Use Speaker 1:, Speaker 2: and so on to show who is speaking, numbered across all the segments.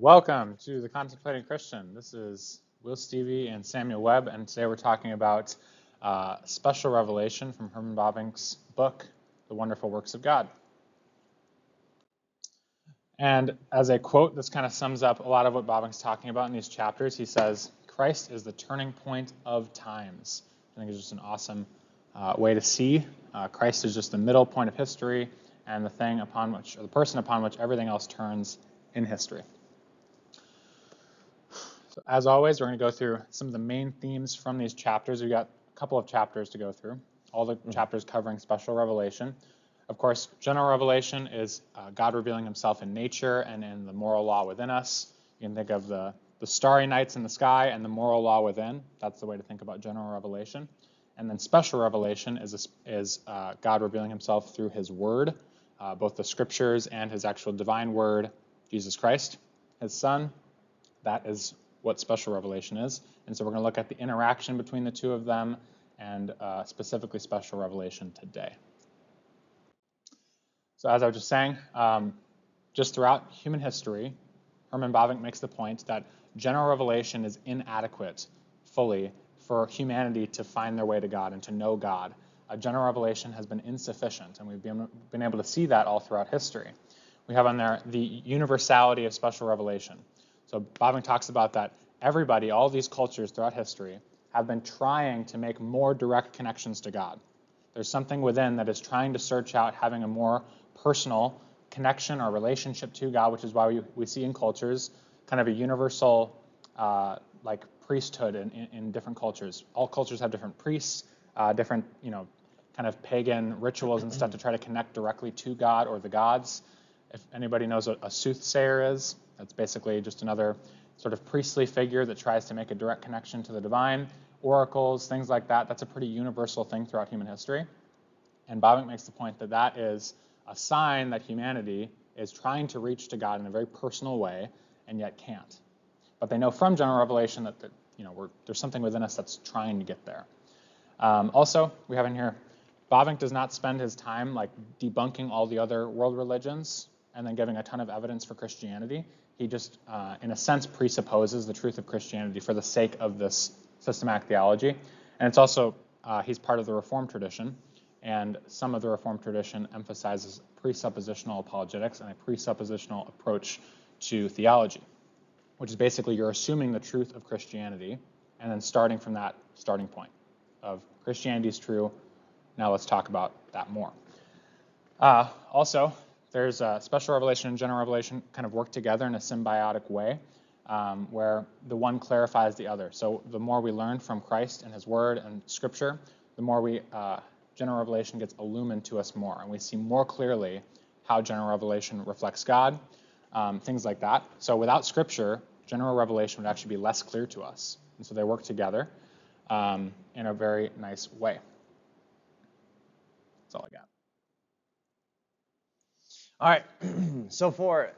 Speaker 1: Welcome to the Contemplating Christian. This is Will Stevie and Samuel Webb, and today we're talking about uh, special revelation from Herman Bavinck's book, The Wonderful Works of God. And as a quote, this kind of sums up a lot of what Bavinck's talking about in these chapters. He says, Christ is the turning point of times. I think it's just an awesome uh, way to see. Uh, Christ is just the middle point of history and the thing upon which, or the person upon which everything else turns in history. So as always, we're going to go through some of the main themes from these chapters. We've got a couple of chapters to go through, all the mm-hmm. chapters covering special revelation. Of course, general revelation is uh, God revealing himself in nature and in the moral law within us. You can think of the, the starry nights in the sky and the moral law within. That's the way to think about general revelation. And then special revelation is, is uh, God revealing himself through his word, uh, both the scriptures and his actual divine word, Jesus Christ, his son. That is what special revelation is. And so we're going to look at the interaction between the two of them and uh, specifically special revelation today. So as I was just saying, um, just throughout human history, Herman Bavinck makes the point that general revelation is inadequate fully for humanity to find their way to God and to know God. A general revelation has been insufficient, and we've been, been able to see that all throughout history. We have on there the universality of special revelation. So Bavinck talks about that everybody, all these cultures throughout history, have been trying to make more direct connections to God. There's something within that is trying to search out having a more personal connection or relationship to God, which is why we, we see in cultures kind of a universal uh, like priesthood in, in, in, different cultures. All cultures have different priests, uh, different you know kind of pagan rituals and stuff to try to connect directly to God or the gods. If anybody knows what a soothsayer is, that's basically just another sort of priestly figure that tries to make a direct connection to the divine. Oracles, things like that, that's a pretty universal thing throughout human history. And Bavinck makes the point that that is a sign that humanity is trying to reach to God in a very personal way and yet can't. But they know from general revelation that, that you know, there's something within us that's trying to get there. Um, also, we have in here, Bavinck does not spend his time like debunking all the other world religions and then giving a ton of evidence for Christianity. He just, uh, in a sense, presupposes the truth of Christianity for the sake of this systematic theology. And it's also, uh, he's part of the Reformed tradition, and some of the Reformed tradition emphasizes presuppositional apologetics and a presuppositional approach to theology, which is basically you're assuming the truth of Christianity and then starting from that starting point of Christianity is true. Now let's talk about that more. Uh, also, there's a special revelation and general revelation kind of work together in a symbiotic way um, where the one clarifies the other. So the more we learn from Christ and his word and scripture, the more we uh, general revelation gets illumined to us more, and we see more clearly how general revelation reflects God, um, things like that. So without scripture, general revelation would actually be less clear to us. And so they work together um, in a very nice way. That's all I got.
Speaker 2: All right, so for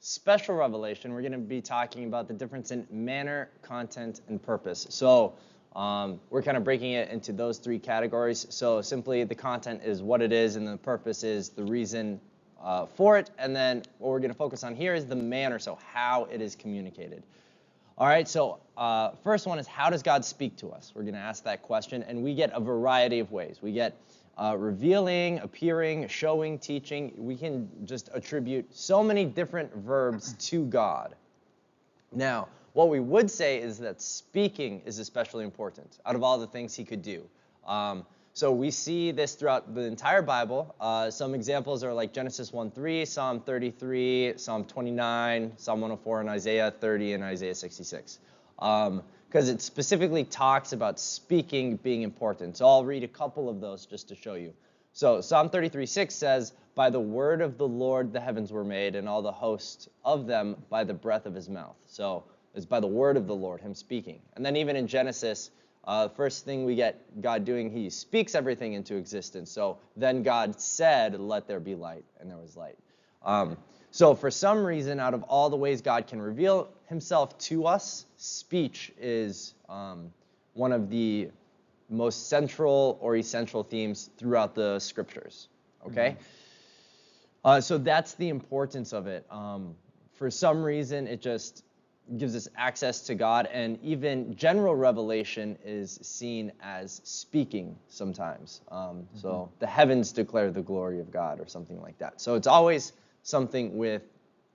Speaker 2: special revelation, we're going to be talking about the difference in manner, content, and purpose. So um, we're kind of breaking it into those three categories. So simply the content is what it is, and the purpose is the reason uh, for it. And then what we're going to focus on here is the manner, so how it is communicated. All right, so uh, first one is how does God speak to us? We're going to ask that question, and we get a variety of ways. We get uh, revealing, appearing, showing, teaching. We can just attribute so many different verbs to God. Now, what we would say is that speaking is especially important out of all the things he could do. Um, so we see this throughout the entire Bible. Uh, some examples are like Genesis 1:3, Psalm 33, Psalm 29, Psalm 104, and Isaiah 30 and Isaiah 66. Um, because it specifically talks about speaking being important. So I'll read a couple of those just to show you. So Psalm 33:6 says, By the word of the Lord the heavens were made, and all the host of them by the breath of his mouth. So it's by the word of the Lord, him speaking. And then even in Genesis, uh, first thing we get God doing, he speaks everything into existence. So then God said, Let there be light, and there was light. Um, so for some reason, out of all the ways God can reveal himself to us, speech is um, one of the most central or essential themes throughout the scriptures. Okay? Mm-hmm. Uh, so that's the importance of it. Um, for some reason, it just gives us access to God, and even general revelation is seen as speaking sometimes. Um, mm-hmm. So the heavens declare the glory of God, or something like that. So it's always something with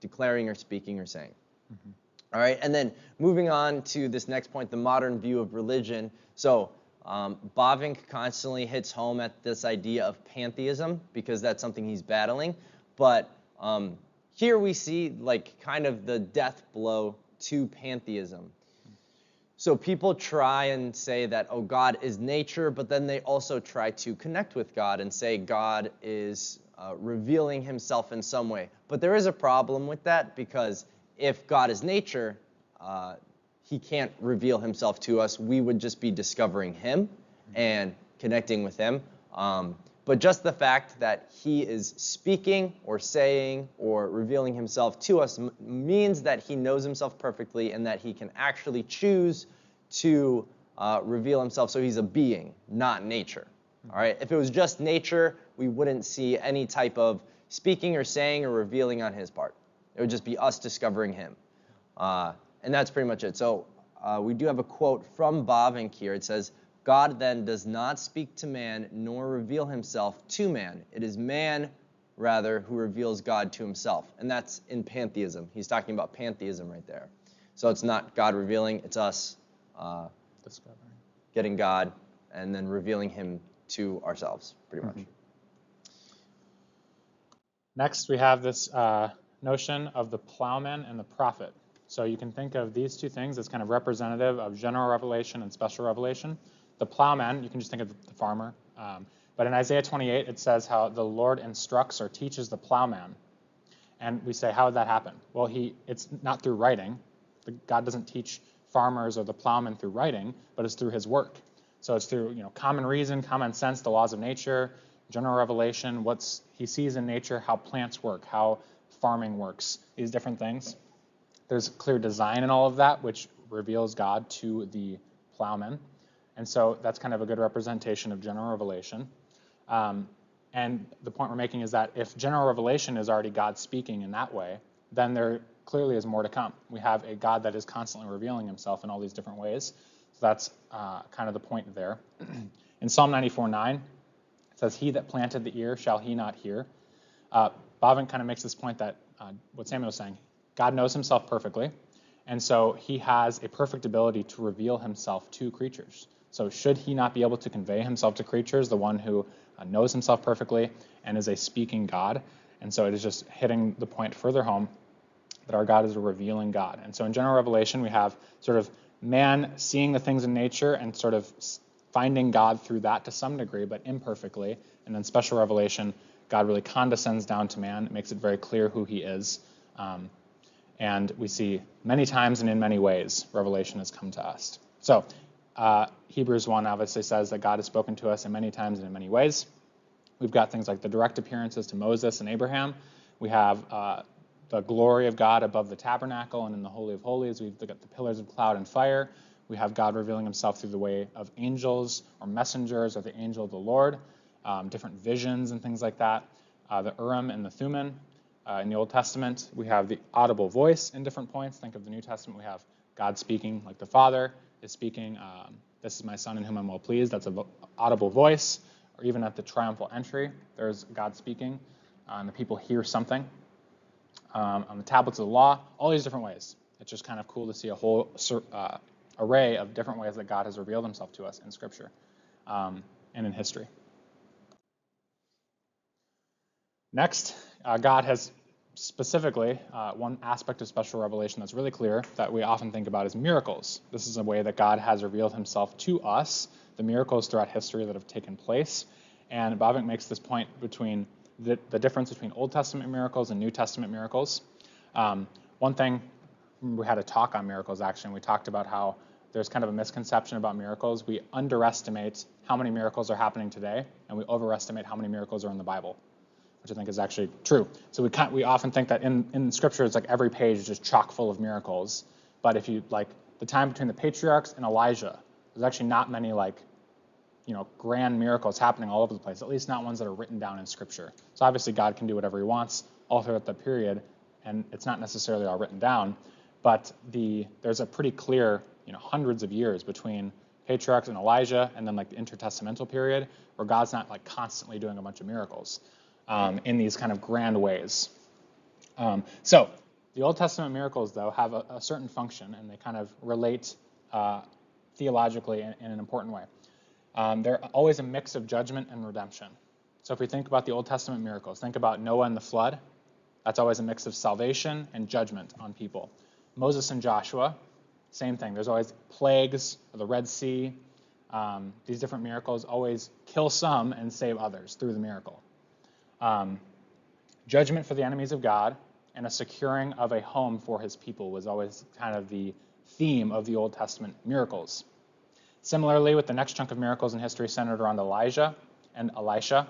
Speaker 2: declaring or speaking or saying. Mm-hmm. All right, and then moving on to this next point, the modern view of religion. So um, Bavinck constantly hits home at this idea of pantheism because that's something he's battling. But um, here we see like kind of the death blow to pantheism. So people try and say that, oh, God is nature, but then they also try to connect with God and say God is uh, revealing himself in some way. But there is a problem with that because if God is nature, uh, he can't reveal himself to us. We would just be discovering him and connecting with him. Um, but just the fact that he is speaking or saying or revealing himself to us m- means that he knows himself perfectly and that he can actually choose to uh, reveal himself. So he's a being, not nature. All right. If it was just nature, we wouldn't see any type of speaking or saying or revealing on his part. It would just be us discovering him. Uh, and that's pretty much it. So uh, we do have a quote from Bavinck here. It says, God then does not speak to man nor reveal himself to man. It is man, rather, who reveals God to himself. And that's in pantheism. He's talking about pantheism right there. So it's not God revealing, it's us uh, discovering, getting God, and then revealing him to ourselves, pretty much.
Speaker 1: Next, we have this uh, notion of the plowman and the prophet. So you can think of these two things as kind of representative of general revelation and special revelation. The plowman, you can just think of the farmer. Um, but in Isaiah 28, it says how the Lord instructs or teaches the plowman. And we say, how did that happen? Well, he it's not through writing. God doesn't teach farmers or the plowman through writing, but it's through his work. So it's through you know common reason, common sense, the laws of nature, general revelation, what's he sees in nature, how plants work, how farming works, these different things. There's clear design in all of that, which reveals God to the plowman. And so that's kind of a good representation of general revelation. Um, and the point we're making is that if general revelation is already God speaking in that way, then there clearly is more to come. We have a God that is constantly revealing himself in all these different ways. So that's uh, kind of the point there. in Psalm 94:9, it says, He that planted the ear, shall he not hear? Uh, kind of makes this point that uh, what Samuel was saying, God knows himself perfectly, and so he has a perfect ability to reveal himself to creatures. So should he not be able to convey himself to creatures, the one who uh, knows himself perfectly and is a speaking God? And so it is just hitting the point further home that our God is a revealing God. And so in general revelation, we have sort of man seeing the things in nature and sort of finding God through that to some degree, but imperfectly. And then special revelation, God really condescends down to man, makes it very clear who he is. Um, and we see many times and in many ways revelation has come to us. So, uh, Hebrews 1 obviously says that God has spoken to us in many times and in many ways. We've got things like the direct appearances to Moses and Abraham. We have uh, the glory of God above the tabernacle and in the Holy of Holies. We've got the pillars of cloud and fire. We have God revealing himself through the way of angels or messengers or the angel of the Lord, um, different visions and things like that. Uh, the Urim and the Thummim uh, in the Old Testament. We have the audible voice in different points. Think of the New Testament. We have God speaking like the Father is speaking. Um, this is my Son in whom I'm well pleased. That's an audible voice. Or even at the triumphal entry, there's God speaking, uh, and the people hear something um, on the tablets of the law, all these different ways. It's just kind of cool to see a whole uh, array of different ways that God has revealed himself to us in Scripture um, and in history. Next, uh, God has specifically uh, one aspect of special revelation that's really clear that we often think about is miracles. This is a way that God has revealed himself to us, the miracles throughout history that have taken place. And Bavinck makes this point between the, the difference between Old Testament miracles and New Testament miracles. Um, one thing, we had a talk on miracles actually, we talked about how there's kind of a misconception about miracles. We underestimate how many miracles are happening today, and we overestimate how many miracles are in the Bible, which I think is actually true. So we we often think that in, in Scripture, it's like every page is just chock full of miracles. But if you like the time between the patriarchs and Elijah, there's actually not many like you know, grand miracles happening all over the place, at least not ones that are written down in Scripture. So obviously God can do whatever he wants all throughout the period, and it's not necessarily all written down, but the there's a pretty clear, you know, hundreds of years between patriarchs and Elijah, and then like the intertestamental period, where God's not like constantly doing a bunch of miracles um, in these kind of grand ways. Um, so the Old Testament miracles, though, have a, a certain function, and they kind of relate uh, theologically in, in, an important way. Um, they're always a mix of judgment and redemption. So if we think about the Old Testament miracles, think about Noah and the flood. That's always a mix of salvation and judgment on people. Moses and Joshua, same thing. There's always plagues, the Red Sea. Um, these different miracles always kill some and save others through the miracle. Um, judgment for the enemies of God and a securing of a home for his people was always kind of the theme of the Old Testament miracles. Similarly, with the next chunk of miracles in history centered around Elijah and Elisha,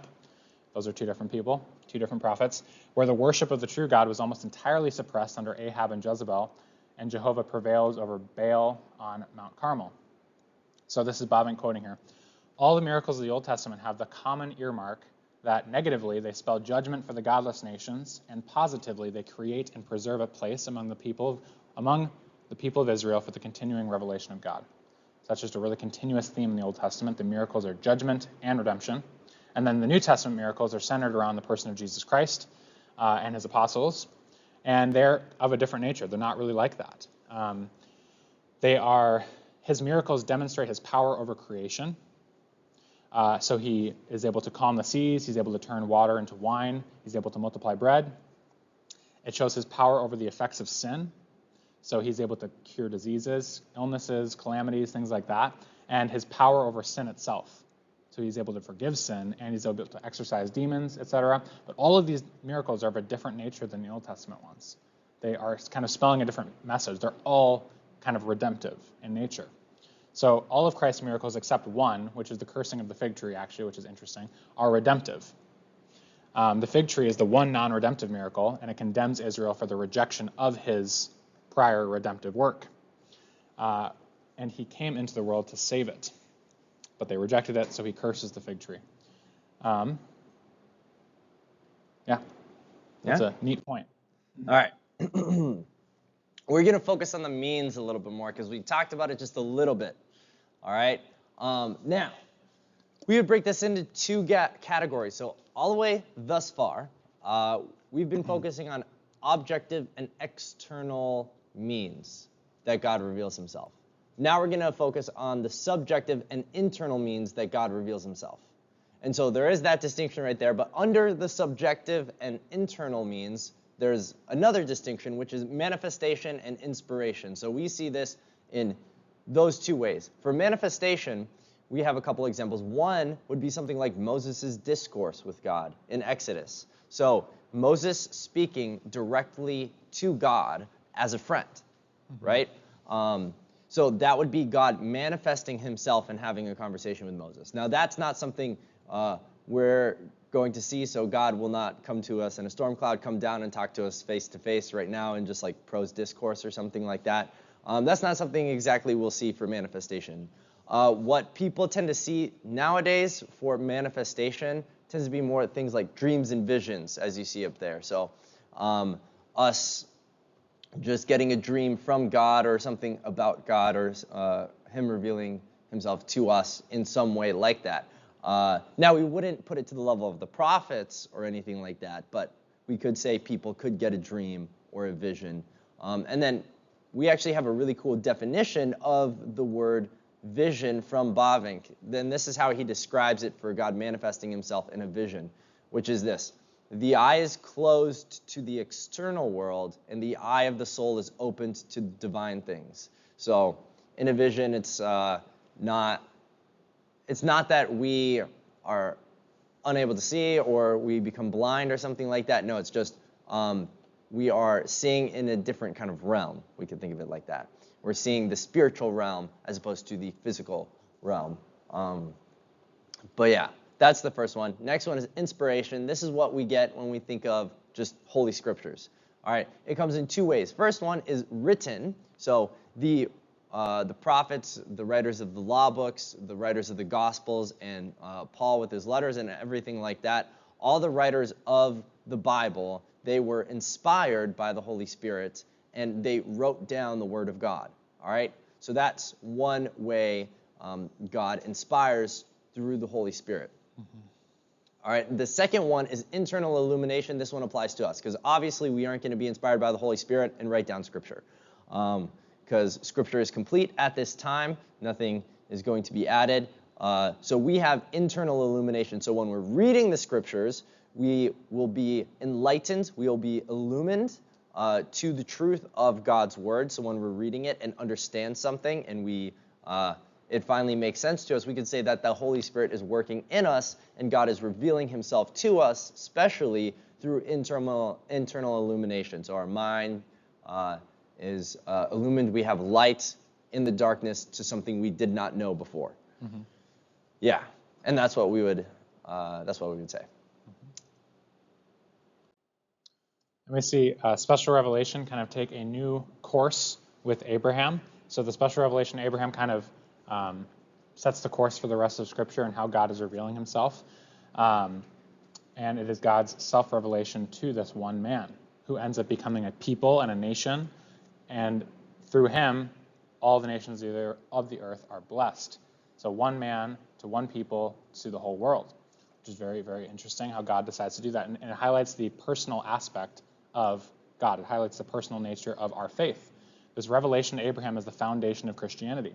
Speaker 1: those are two different people, two different prophets, where the worship of the true God was almost entirely suppressed under Ahab and Jezebel, and Jehovah prevails over Baal on Mount Carmel. So this is Bavinck quoting here. All the miracles of the Old Testament have the common earmark that negatively they spell judgment for the godless nations, and positively they create and preserve a place among the people among the people of Israel for the continuing revelation of God. So that's just a really continuous theme in the Old Testament. The miracles are judgment and redemption. And then the New Testament miracles are centered around the person of Jesus Christ uh, and his apostles, and they're of a different nature. They're not really like that. Um, they are his miracles demonstrate his power over creation. Uh, so he is able to calm the seas, he's able to turn water into wine, he's able to multiply bread. It shows his power over the effects of sin. So he's able to cure diseases, illnesses, calamities, things like that, and his power over sin itself. So he's able to forgive sin and he's able to exorcise demons, etc. But all of these miracles are of a different nature than the Old Testament ones. They are kind of spelling a different message. They're all kind of redemptive in nature. So all of Christ's miracles except one, which is the cursing of the fig tree, actually, which is interesting, are redemptive. Um, the fig tree is the one non redemptive miracle, and it condemns Israel for the rejection of his prior redemptive work. Uh, and he came into the world to save it. But they rejected it, so he curses the fig tree. Um, yeah, that's yeah. a neat point.
Speaker 2: All right. We're going to focus on the means a little bit more because we talked about it just a little bit. All right. Um, now, we would break this into two categories. So all the way thus far, uh, we've been focusing on objective and external means that God reveals himself. Now we're going to focus on the subjective and internal means that God reveals himself. And so there is that distinction right there, but under the subjective and internal means, there's another distinction, which is manifestation and inspiration. So we see this in those two ways. For manifestation, we have a couple examples. One would be something like Moses' discourse with God in Exodus. So Moses speaking directly to God as a friend, mm-hmm. right? Um, so that would be God manifesting himself and having a conversation with Moses. Now, that's not something uh, we're going to see, so God will not come to us in a storm cloud, come down and talk to us face to face right now in just like prose discourse or something like that. Um, that's not something exactly we'll see for manifestation. Uh, what people tend to see nowadays for manifestation tends to be more things like dreams and visions, as you see up there. So, um, us just getting a dream from God or something about God or uh, Him revealing Himself to us in some way like that. Uh, now, we wouldn't put it to the level of the prophets or anything like that, but we could say people could get a dream or a vision. Um, and then we actually have a really cool definition of the word vision from Bavinck. Then this is how he describes it for God manifesting himself in a vision, which is this. The eye is closed to the external world, and the eye of the soul is opened to divine things. So, in a vision, it's uh, not it's not that we are unable to see or we become blind or something like that. No, it's just um, we are seeing in a different kind of realm. We could think of it like that. We're seeing the spiritual realm as opposed to the physical realm. Um, but yeah, that's the first one. Next one is inspiration. This is what we get when we think of just Holy Scriptures. All right, it comes in two ways. First one is written. So the uh, the prophets, the writers of the law books, the writers of the Gospels, and uh, Paul with his letters and everything like that. All the writers of the Bible they were inspired by the Holy Spirit and they wrote down the Word of God. All right? So that's one way um, God inspires through the Holy Spirit. All right, the second one is internal illumination. This one applies to us because obviously we aren't going to be inspired by the Holy Spirit and write down Scripture because um, Scripture is complete at this time. Nothing is going to be added. Uh, so we have internal illumination. So when we're reading the Scriptures, we will be enlightened, we will be illumined uh, to the truth of God's Word. So when we're reading it and understand something and we uh, it finally makes sense to us, we can say that the Holy Spirit is working in us and God is revealing himself to us, especially through internal, internal illumination. So our mind uh, is uh, illumined. We have light in the darkness to something we did not know before. Mm-hmm. Yeah, and that's what we would, uh, that's what we would say.
Speaker 1: And we see uh, special revelation kind of take a new course with Abraham. So the special revelation Abraham kind of um, sets the course for the rest of Scripture and how God is revealing Himself. Um, and it is God's self revelation to this one man who ends up becoming a people and a nation. And through him, all the nations of the earth are blessed. So, one man to one people to the whole world, which is very, very interesting how God decides to do that. And, and it highlights the personal aspect of God, it highlights the personal nature of our faith. This revelation to Abraham is the foundation of Christianity.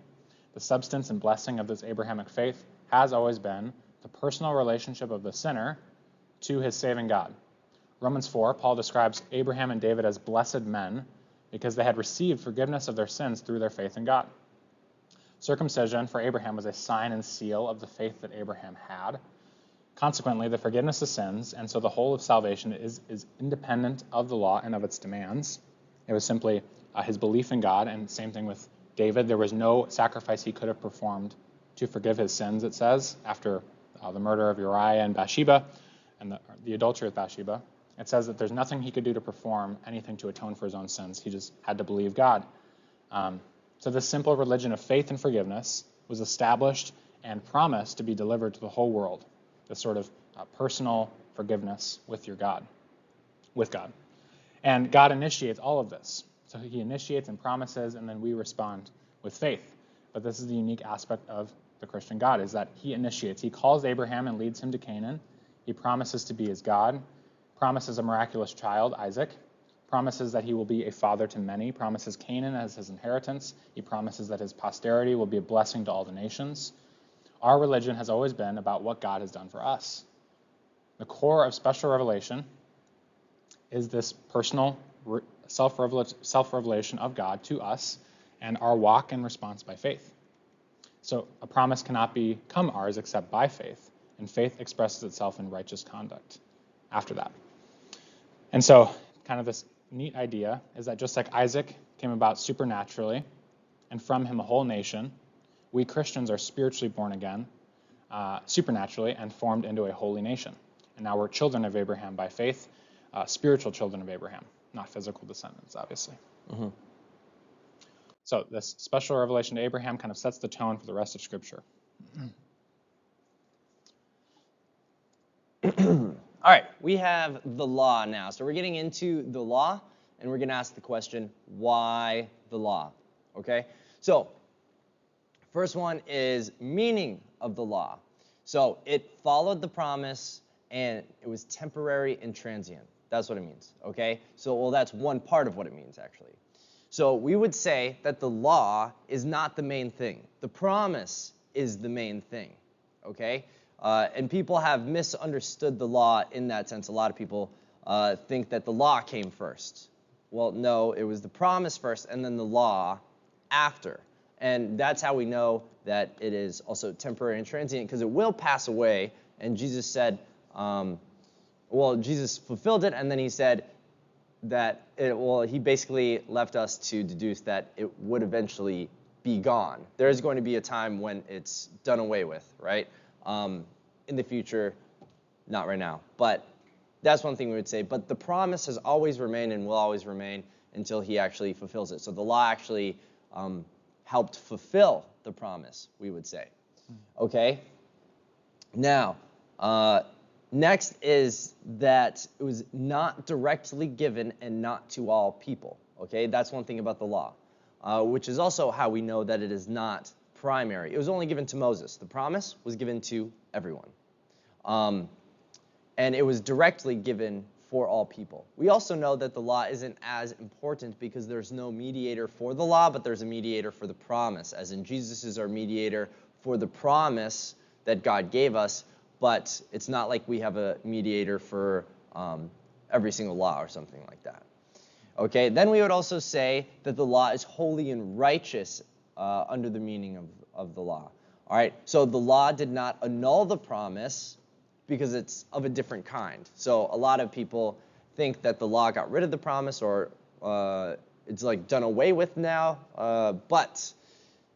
Speaker 1: The substance and blessing of this Abrahamic faith has always been the personal relationship of the sinner to his saving God. Romans 4, Paul describes Abraham and David as blessed men because they had received forgiveness of their sins through their faith in God. Circumcision for Abraham was a sign and seal of the faith that Abraham had. Consequently, the forgiveness of sins, and so the whole of salvation, is, is independent of the law and of its demands. It was simply uh, his belief in God, and same thing with David, there was no sacrifice he could have performed to forgive his sins, it says, after uh, the murder of Uriah and Bathsheba and the, the adultery with Bathsheba. It says that there's nothing he could do to perform anything to atone for his own sins. He just had to believe God. Um, so, this simple religion of faith and forgiveness was established and promised to be delivered to the whole world. This sort of uh, personal forgiveness with your God, with God. And God initiates all of this. So he initiates and promises, and then we respond with faith. But this is the unique aspect of the Christian God is that he initiates. He calls Abraham and leads him to Canaan. He promises to be his God, promises a miraculous child, Isaac, promises that he will be a father to many, promises Canaan as his inheritance. He promises that his posterity will be a blessing to all the nations. Our religion has always been about what God has done for us. The core of special revelation is this personal self revelation of God to us and our walk in response by faith. So a promise cannot become ours except by faith, and faith expresses itself in righteous conduct after that. And so, kind of this neat idea is that just like Isaac came about supernaturally, and from him a whole nation, we Christians are spiritually born again, uh, supernaturally, and formed into a holy nation. And now we're children of Abraham by faith, uh, spiritual children of Abraham not physical descendants, obviously. Mm-hmm. So this special revelation to Abraham kind of sets the tone for the rest of Scripture.
Speaker 2: All right, we have the law now. So we're getting into the law, and we're going to ask the question, why the law? Okay? So, first one is meaning of the law. So it followed the promise, and it was temporary and transient. That's what it means, okay? So, well, that's one part of what it means, actually. So, we would say that the law is not the main thing, the promise is the main thing, okay? Uh, and people have misunderstood the law in that sense. A lot of people uh, think that the law came first. Well, no, it was the promise first and then the law after. And that's how we know that it is also temporary and transient because it will pass away. And Jesus said, um, well, Jesus fulfilled it, and then he said that, it, well, he basically left us to deduce that it would eventually be gone. There is going to be a time when it's done away with, right? Um, in the future, not right now. But that's one thing we would say. But the promise has always remained and will always remain until he actually fulfills it. So the law actually um, helped fulfill the promise, we would say. Hmm. Okay? Now, uh, Next is that it was not directly given and not to all people. Okay, that's one thing about the law, uh, which is also how we know that it is not primary. It was only given to Moses. The promise was given to everyone. Um, and it was directly given for all people. We also know that the law isn't as important because there's no mediator for the law, but there's a mediator for the promise, as in Jesus is our mediator for the promise that God gave us, but it's not like we have a mediator for um, every single law or something like that. Okay, then we would also say that the law is holy and righteous uh, under the meaning of, of the law. All right, so the law did not annul the promise because it's of a different kind. So a lot of people think that the law got rid of the promise or uh, it's like done away with now. Uh, but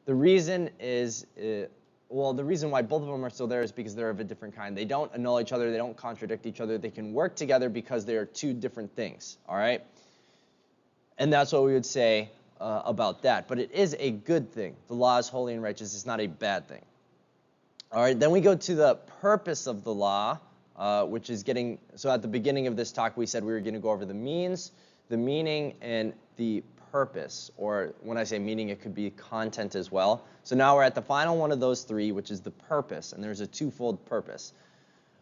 Speaker 2: the reason is, uh, well, the reason why both of them are still there is because they're of a different kind. They don't annul each other, they don't contradict each other, they can work together because they are two different things. All right? And that's what we would say uh, about that. But it is a good thing. The law is holy and righteous. It's not a bad thing. All right, then we go to the purpose of the law, uh, which is getting. So at the beginning of this talk, we said we were going to go over the means, the meaning, and the purpose. Or when I say meaning, it could be content as well. So now we're at the final one of those three, which is the purpose. And there's a twofold purpose.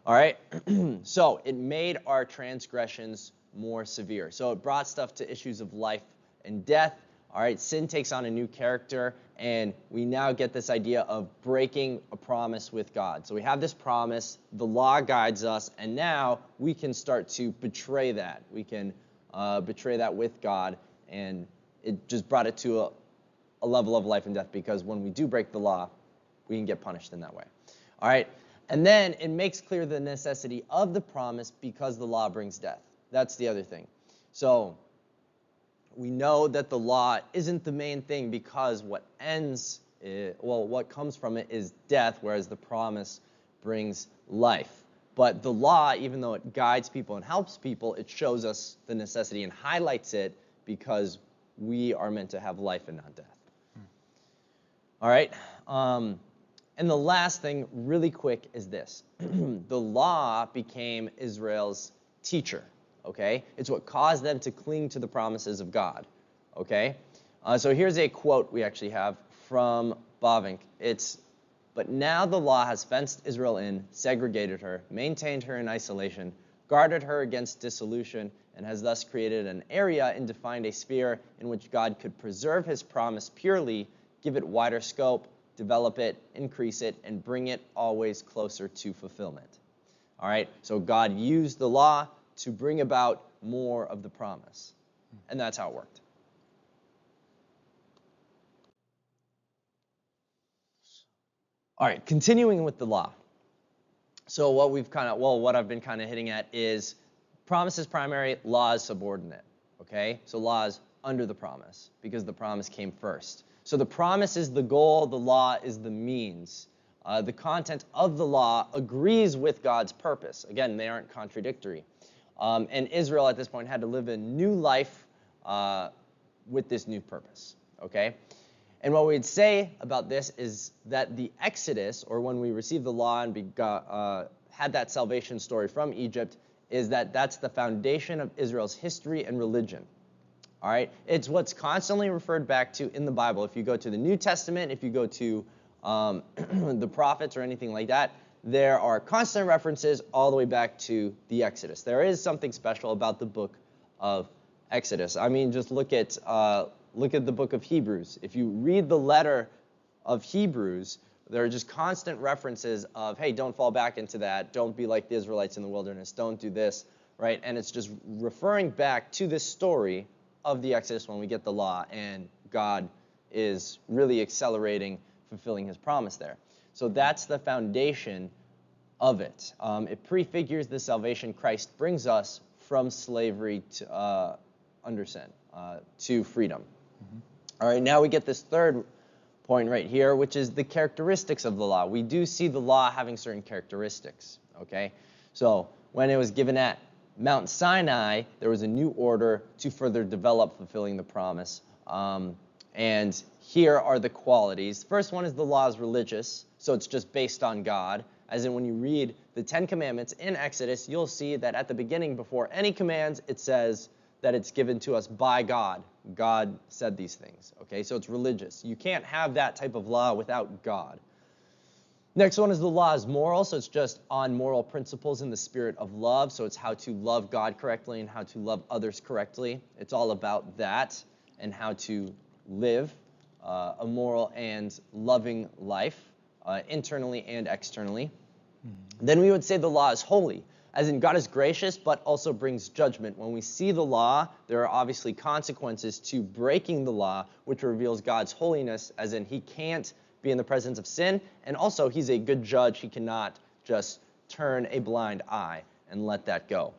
Speaker 2: All right, so it made our transgressions more severe. So it brought stuff to issues of life and death. All right, sin takes on a new character, and we now get this idea of breaking a promise with God. So we have this promise, the law guides us, and now we can start to betray that. We can uh, betray that with God, and it just brought it to a, a level of life and death because when we do break the law, we can get punished in that way. All right, and then it makes clear the necessity of the promise because the law brings death. That's the other thing. So we know that the law isn't the main thing because what ends, it, well, what comes from it is death, whereas the promise brings life. But the law, even though it guides people and helps people, it shows us the necessity and highlights it because we are meant to have life and not death. All right. Um, and the last thing, really quick, is this the law became Israel's teacher okay? It's what caused them to cling to the promises of God, okay? Uh, so here's a quote we actually have from Bavinck. It's, but now the law has fenced Israel in, segregated her, maintained her in isolation, guarded her against dissolution, and has thus created an area and defined a sphere in which God could preserve his promise purely, give it wider scope, develop it, increase it, and bring it always closer to fulfillment. All right, so God used the law to bring about more of the promise. And that's how it worked. All right, continuing with the law. So what we've kind of, well, what I've been kind of hitting at is promise is primary, law is subordinate. Okay? So law is under the promise because the promise came first. So the promise is the goal, the law is the means. Uh, the content of the law agrees with God's purpose. Again, they aren't contradictory. Um, and Israel at this point had to live a new life uh, with this new purpose. Okay? And what we'd say about this is that the Exodus, or when we received the law and begot, uh, had that salvation story from Egypt, is that that's the foundation of Israel's history and religion. All right? It's what's constantly referred back to in the Bible. If you go to the New Testament, if you go to um, the prophets or anything like that, there are constant references all the way back to the Exodus. There is something special about the book of Exodus. I mean, just look at uh, look at the book of Hebrews. If you read the letter of Hebrews, there are just constant references of, hey, don't fall back into that. Don't be like the Israelites in the wilderness. Don't do this, right? And it's just referring back to this story of the Exodus when we get the law, and God is really accelerating, fulfilling His promise there. So that's the foundation of it. Um, it prefigures the salvation Christ brings us from slavery to, uh, under sin uh, to freedom. Mm-hmm. All right, now we get this third point right here, which is the characteristics of the law. We do see the law having certain characteristics, okay? So when it was given at Mount Sinai, there was a new order to further develop fulfilling the promise. Um, and here are the qualities. First one is the law is religious, so it's just based on God. As in, when you read the Ten Commandments in Exodus, you'll see that at the beginning, before any commands, it says that it's given to us by God. God said these things. Okay, so it's religious. You can't have that type of law without God. Next one is the law is moral, so it's just on moral principles in the spirit of love. So it's how to love God correctly and how to love others correctly. It's all about that and how to live uh, a moral and loving life, uh, internally and externally. Mm-hmm. Then we would say the law is holy, as in God is gracious, but also brings judgment. When we see the law, there are obviously consequences to breaking the law, which reveals God's holiness, as in He can't be in the presence of sin, and also He's a good judge. He cannot just turn a blind eye and let that go.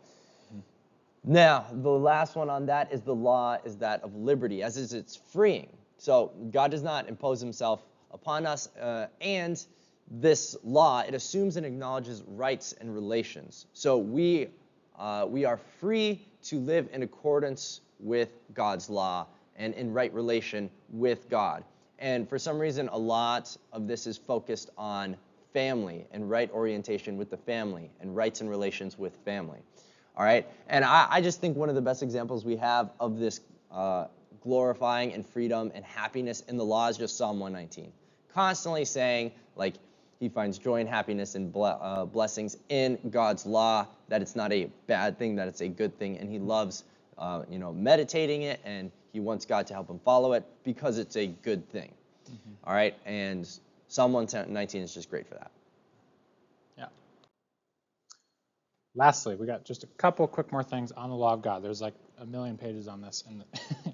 Speaker 2: Now, the last one on that is the law is that of liberty, as is it's freeing. So God does not impose himself upon us, uh, and this law, it assumes and acknowledges rights and relations. So we, uh, we are free to live in accordance with God's law and in right relation with God. And for some reason, a lot of this is focused on family and right orientation with the family and rights and relations with family. All right? And I, I just think one of the best examples we have of this uh, glorifying and freedom and happiness in the law is just Psalm 119. Constantly saying, like, he finds joy and happiness and ble- uh, blessings in God's law, that it's not a bad thing, that it's a good thing, and he loves, uh, you know, meditating it, and he wants God to help him follow it because it's a good thing. Mm-hmm. All right? And Psalm 119 is just great for that. Yeah.
Speaker 1: Lastly, we got just a couple quick more things on the law of God. There's like a million pages on this in the,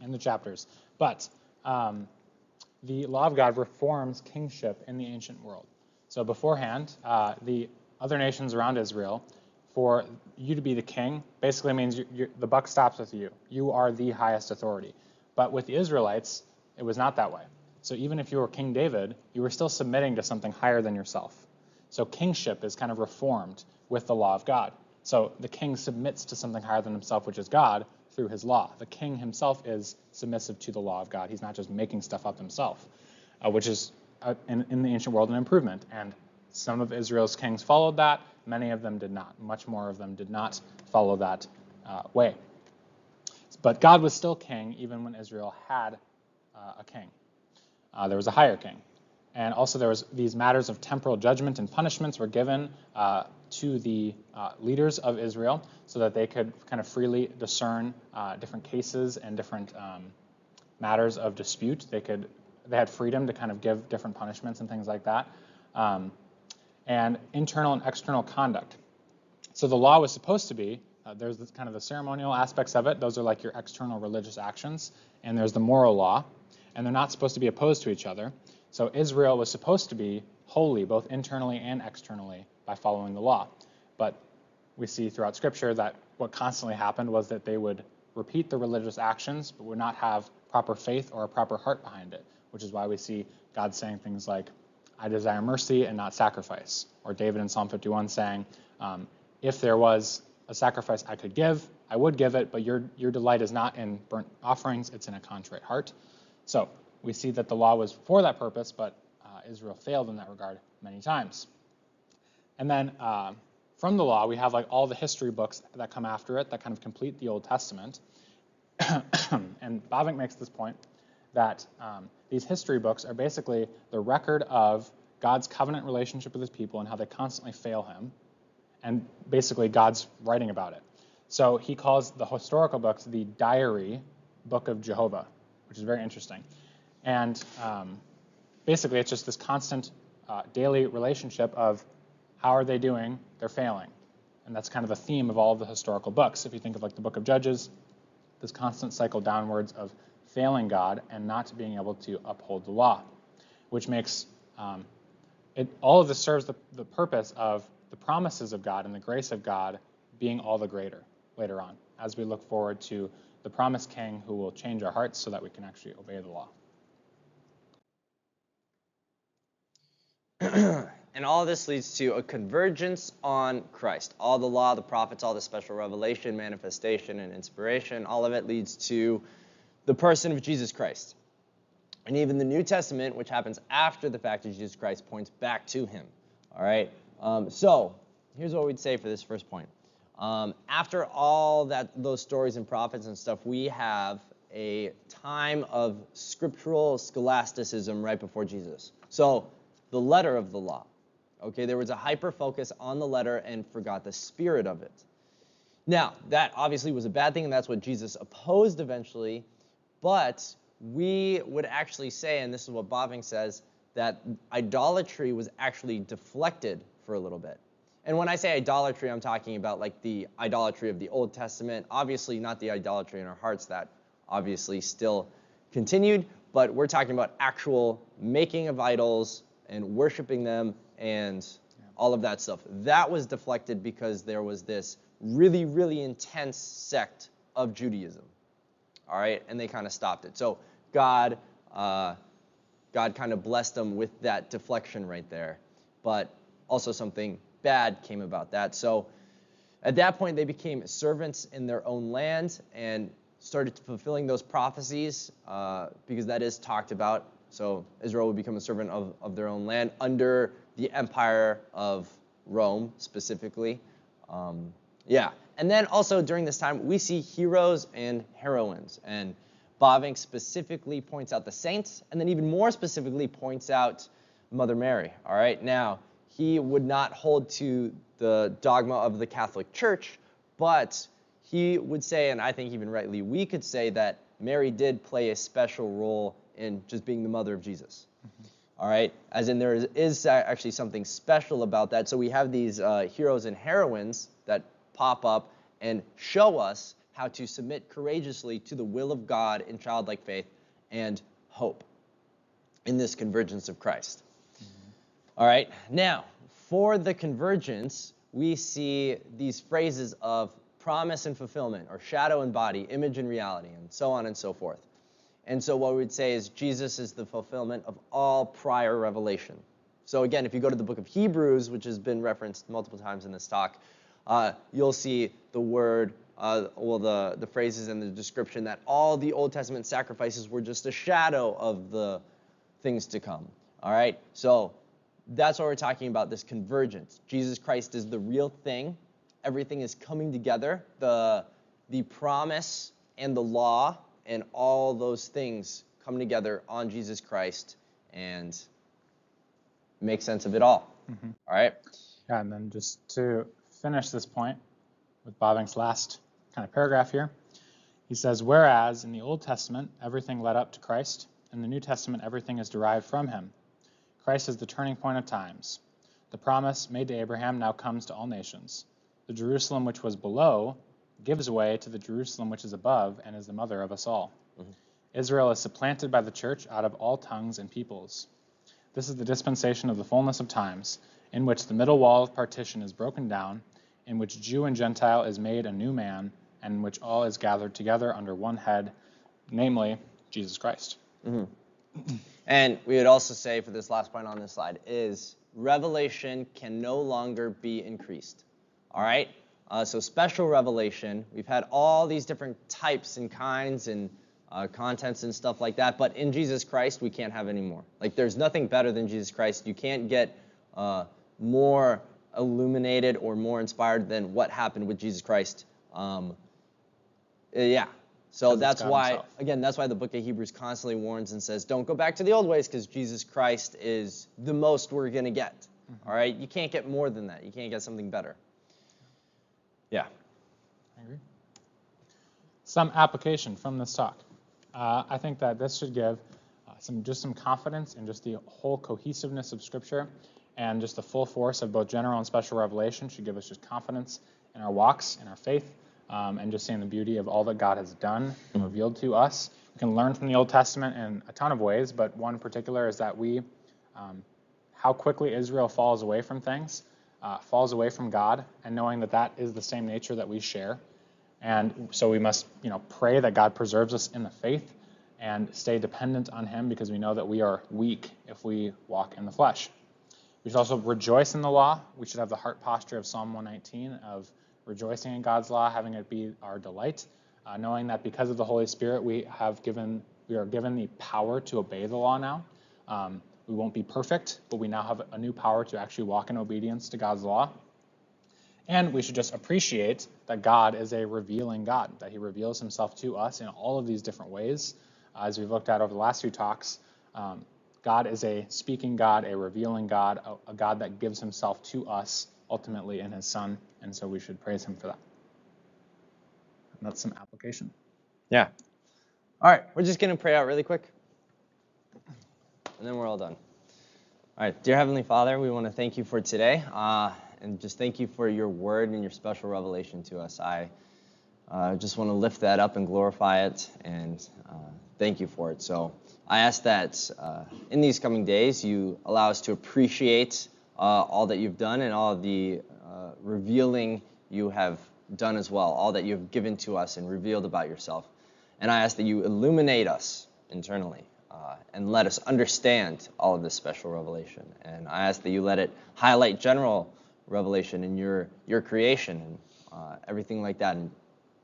Speaker 1: in the chapters. But um, the law of God reforms kingship in the ancient world. So beforehand, uh, the other nations around Israel, for you to be the king, basically means you, you, the buck stops with you. You are the highest authority. But with the Israelites, it was not that way. So even if you were King David, you were still submitting to something higher than yourself. So kingship is kind of reformed with the law of God. So the king submits to something higher than himself, which is God, through his law. The king himself is submissive to the law of God. He's not just making stuff up himself, uh, which is uh, in, in, the ancient world an improvement. And some of Israel's kings followed that, many of them did not. Much more of them did not follow that uh, way. But God was still king even when Israel had uh, a king. Uh, there was a higher king. And also there was these matters of temporal judgment and punishments were given uh, to the leaders of Israel so that they could kind of freely discern different cases and different um, matters of dispute. They could they had freedom to kind of give different punishments and things like that. Um, and internal and external conduct. So the law was supposed to be uh, there's this kind of the ceremonial aspects of it. Those are like your external religious actions, and there's the moral law, and they're not supposed to be opposed to each other. So Israel was supposed to be holy, both internally and externally, by following the law. But we see throughout Scripture that what constantly happened was that they would repeat the religious actions, but would not have proper faith or a proper heart behind it, which is why we see God saying things like, I desire mercy and not sacrifice. Or David in Psalm 51 saying, um, If there was a sacrifice I could give, I would give it, but your, your delight is not in burnt offerings, it's in a contrite heart. So we see that the law was for that purpose, but uh, Israel failed in that regard many times. And then uh, from the law, we have like all the history books that come after it that kind of complete the Old Testament. and Bavinck makes this point that um, these history books are basically the record of God's covenant relationship with his people and how they constantly fail him, and basically God's writing about it. So he calls the historical books the diary book of Jehovah, which is very interesting. And um, basically, it's just this constant uh, daily relationship of how are they doing? They're failing. And that's kind of a theme of all of the historical books. If you think of like the book of Judges, this constant cycle downwards of failing God and not being able to uphold the law, which makes um, it all of this serves the, the purpose of the promises of God and the grace of God being all the greater later on as we look forward to the promised king who will change our hearts so that we can actually obey the law.
Speaker 2: And all this leads to a convergence on Christ. All the law, the prophets, all the special revelation, manifestation, and inspiration, all of it leads to the person of Jesus Christ. And even the New Testament, which happens after the fact of Jesus Christ, points back to him. All right? Um, so here's what we'd say for this first point. Um, after all that those stories and prophets and stuff, we have a time of scriptural scholasticism right before Jesus. So the letter of the law. Okay, there was a hyper focus on the letter and forgot the spirit of it. Now, that obviously was a bad thing, and that's what Jesus opposed eventually. But we would actually say, and this is what Bavinck says, that idolatry was actually deflected for a little bit. And when I say idolatry, I'm talking about like the idolatry of the Old Testament. Obviously, not the idolatry in our hearts that obviously still continued, but we're talking about actual making of idols and worshiping them and all of that stuff. That was deflected because there was this really, really intense sect of Judaism. All right, and they kind of stopped it. So God, uh, God kind of blessed them with that deflection right there. But also something bad came about that. So at that point, they became servants in their own land and started fulfilling those prophecies uh, because that is talked about. So Israel would become a servant of, of their own land under the empire of Rome specifically. Um, yeah. And then also during this time, we see heroes and heroines. And Bavinck specifically points out the saints, and then even more specifically points out Mother Mary. All right. Now, he would not hold to the dogma of the Catholic Church, but he would say, and I think even rightly we could say, that Mary did play a special role in just being the mother of Jesus. Mm-hmm. All right, as in there is, is, actually something special about that. So we have these uh, heroes and heroines that pop up and show us how to submit courageously to the will of God in childlike faith and hope in this convergence of Christ. Mm-hmm. All right, now for the convergence, we see these phrases of promise and fulfillment, or shadow and body, image and reality, and so on and so forth. And so what we would say is Jesus is the fulfillment of all prior revelation. So again, if you go to the book of Hebrews, which has been referenced multiple times in this talk, uh, you'll see the word, uh, well, the, the phrases and the description that all the Old Testament sacrifices were just a shadow of the things to come. All right? So that's what we're talking about this convergence. Jesus Christ is the real thing. Everything is coming together. The, the promise and the law and all those things come together on Jesus Christ and make sense of it all. Mm-hmm. all right?
Speaker 1: Yeah, and then just to finish this point with Bavinck's last kind of paragraph here, he says, Whereas in the Old Testament everything led up to Christ, in the New Testament everything is derived from him. Christ is the turning point of times. The promise made to Abraham now comes to all nations. The Jerusalem which was below gives way to the Jerusalem which is above and is the mother of us all. Mm-hmm. Israel is supplanted by the church out of all tongues and peoples. This is the dispensation of the fullness of times, in which the middle wall of partition is broken down, in which Jew and Gentile is made a new man, and in which all is gathered together under one head, namely Jesus Christ. Mm-hmm.
Speaker 2: And we would also say for this last point on this slide is revelation can no longer be increased. All right? Uh, so special revelation, we've had all these different types and kinds and uh, contents and stuff like that, but in Jesus Christ, we can't have any more. Like there's nothing better than Jesus Christ. You can't get uh, more illuminated or more inspired than what happened with Jesus Christ. Um, yeah, so that's why, himself. again, that's why the book of Hebrews constantly warns and says, don't go back to the old ways because Jesus Christ is the most we're going to get. Mm-hmm. All right? You can't get more than that. You can't get something better. Yeah.
Speaker 1: I agree. Some application from this talk. Uh, I think that this should give uh, some just some confidence in just the whole cohesiveness of Scripture and just the full force of both general and special revelation should give us just confidence in our walks, in our faith, um, and just seeing the beauty of all that God has done and revealed to us. We can learn from the Old Testament in a ton of ways, but one particular is that we, um, how quickly Israel falls away from things, uh, falls away from God, and knowing that that is the same nature that we share. And so we must, you know, pray that God preserves us in the faith and stay dependent on Him because we know that we are weak if we walk in the flesh. We should also rejoice in the law. We should have the heart posture of Psalm 119 of rejoicing in God's law, having it be our delight, uh, knowing that because of the Holy Spirit, we have given we are given the power to obey the law now. Um, We won't be perfect, but we now have a new power to actually walk in obedience to God's law. And we should just appreciate that God is a revealing God, that He reveals Himself to us in all of these different ways. As we've looked at over the last few talks, um, God is a speaking God, a revealing God, a, a God that gives Himself to us ultimately in His Son, and so we should praise Him for that. And that's some application.
Speaker 2: Yeah. All right, we're just going to pray out really quick, and then we're all done. All right, dear Heavenly Father, we want to thank you for today. Uh, and just thank you for your word and your special revelation to us. I uh, just want to lift that up and glorify it and uh, thank you for it. So I ask that uh, in these coming days you allow us to appreciate uh, all that you've done and all the uh, revealing you have done as well, all that you have given to us and revealed about yourself. And I ask that you illuminate us internally. Uh, and let us understand all of this special revelation. And I ask that you let it highlight general revelation in your your creation and uh, everything like that, and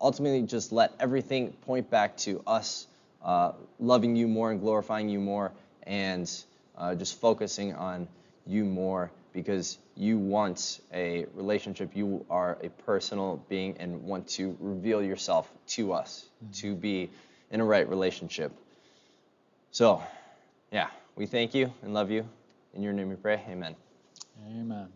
Speaker 2: ultimately just let everything point back to us uh, loving you more and glorifying you more, and uh, just focusing on you more because you want a relationship. You are a personal being and want to reveal yourself to us mm-hmm. to be in a right relationship. So, yeah, we thank you and love you. In your name we pray. Amen.
Speaker 1: Amen.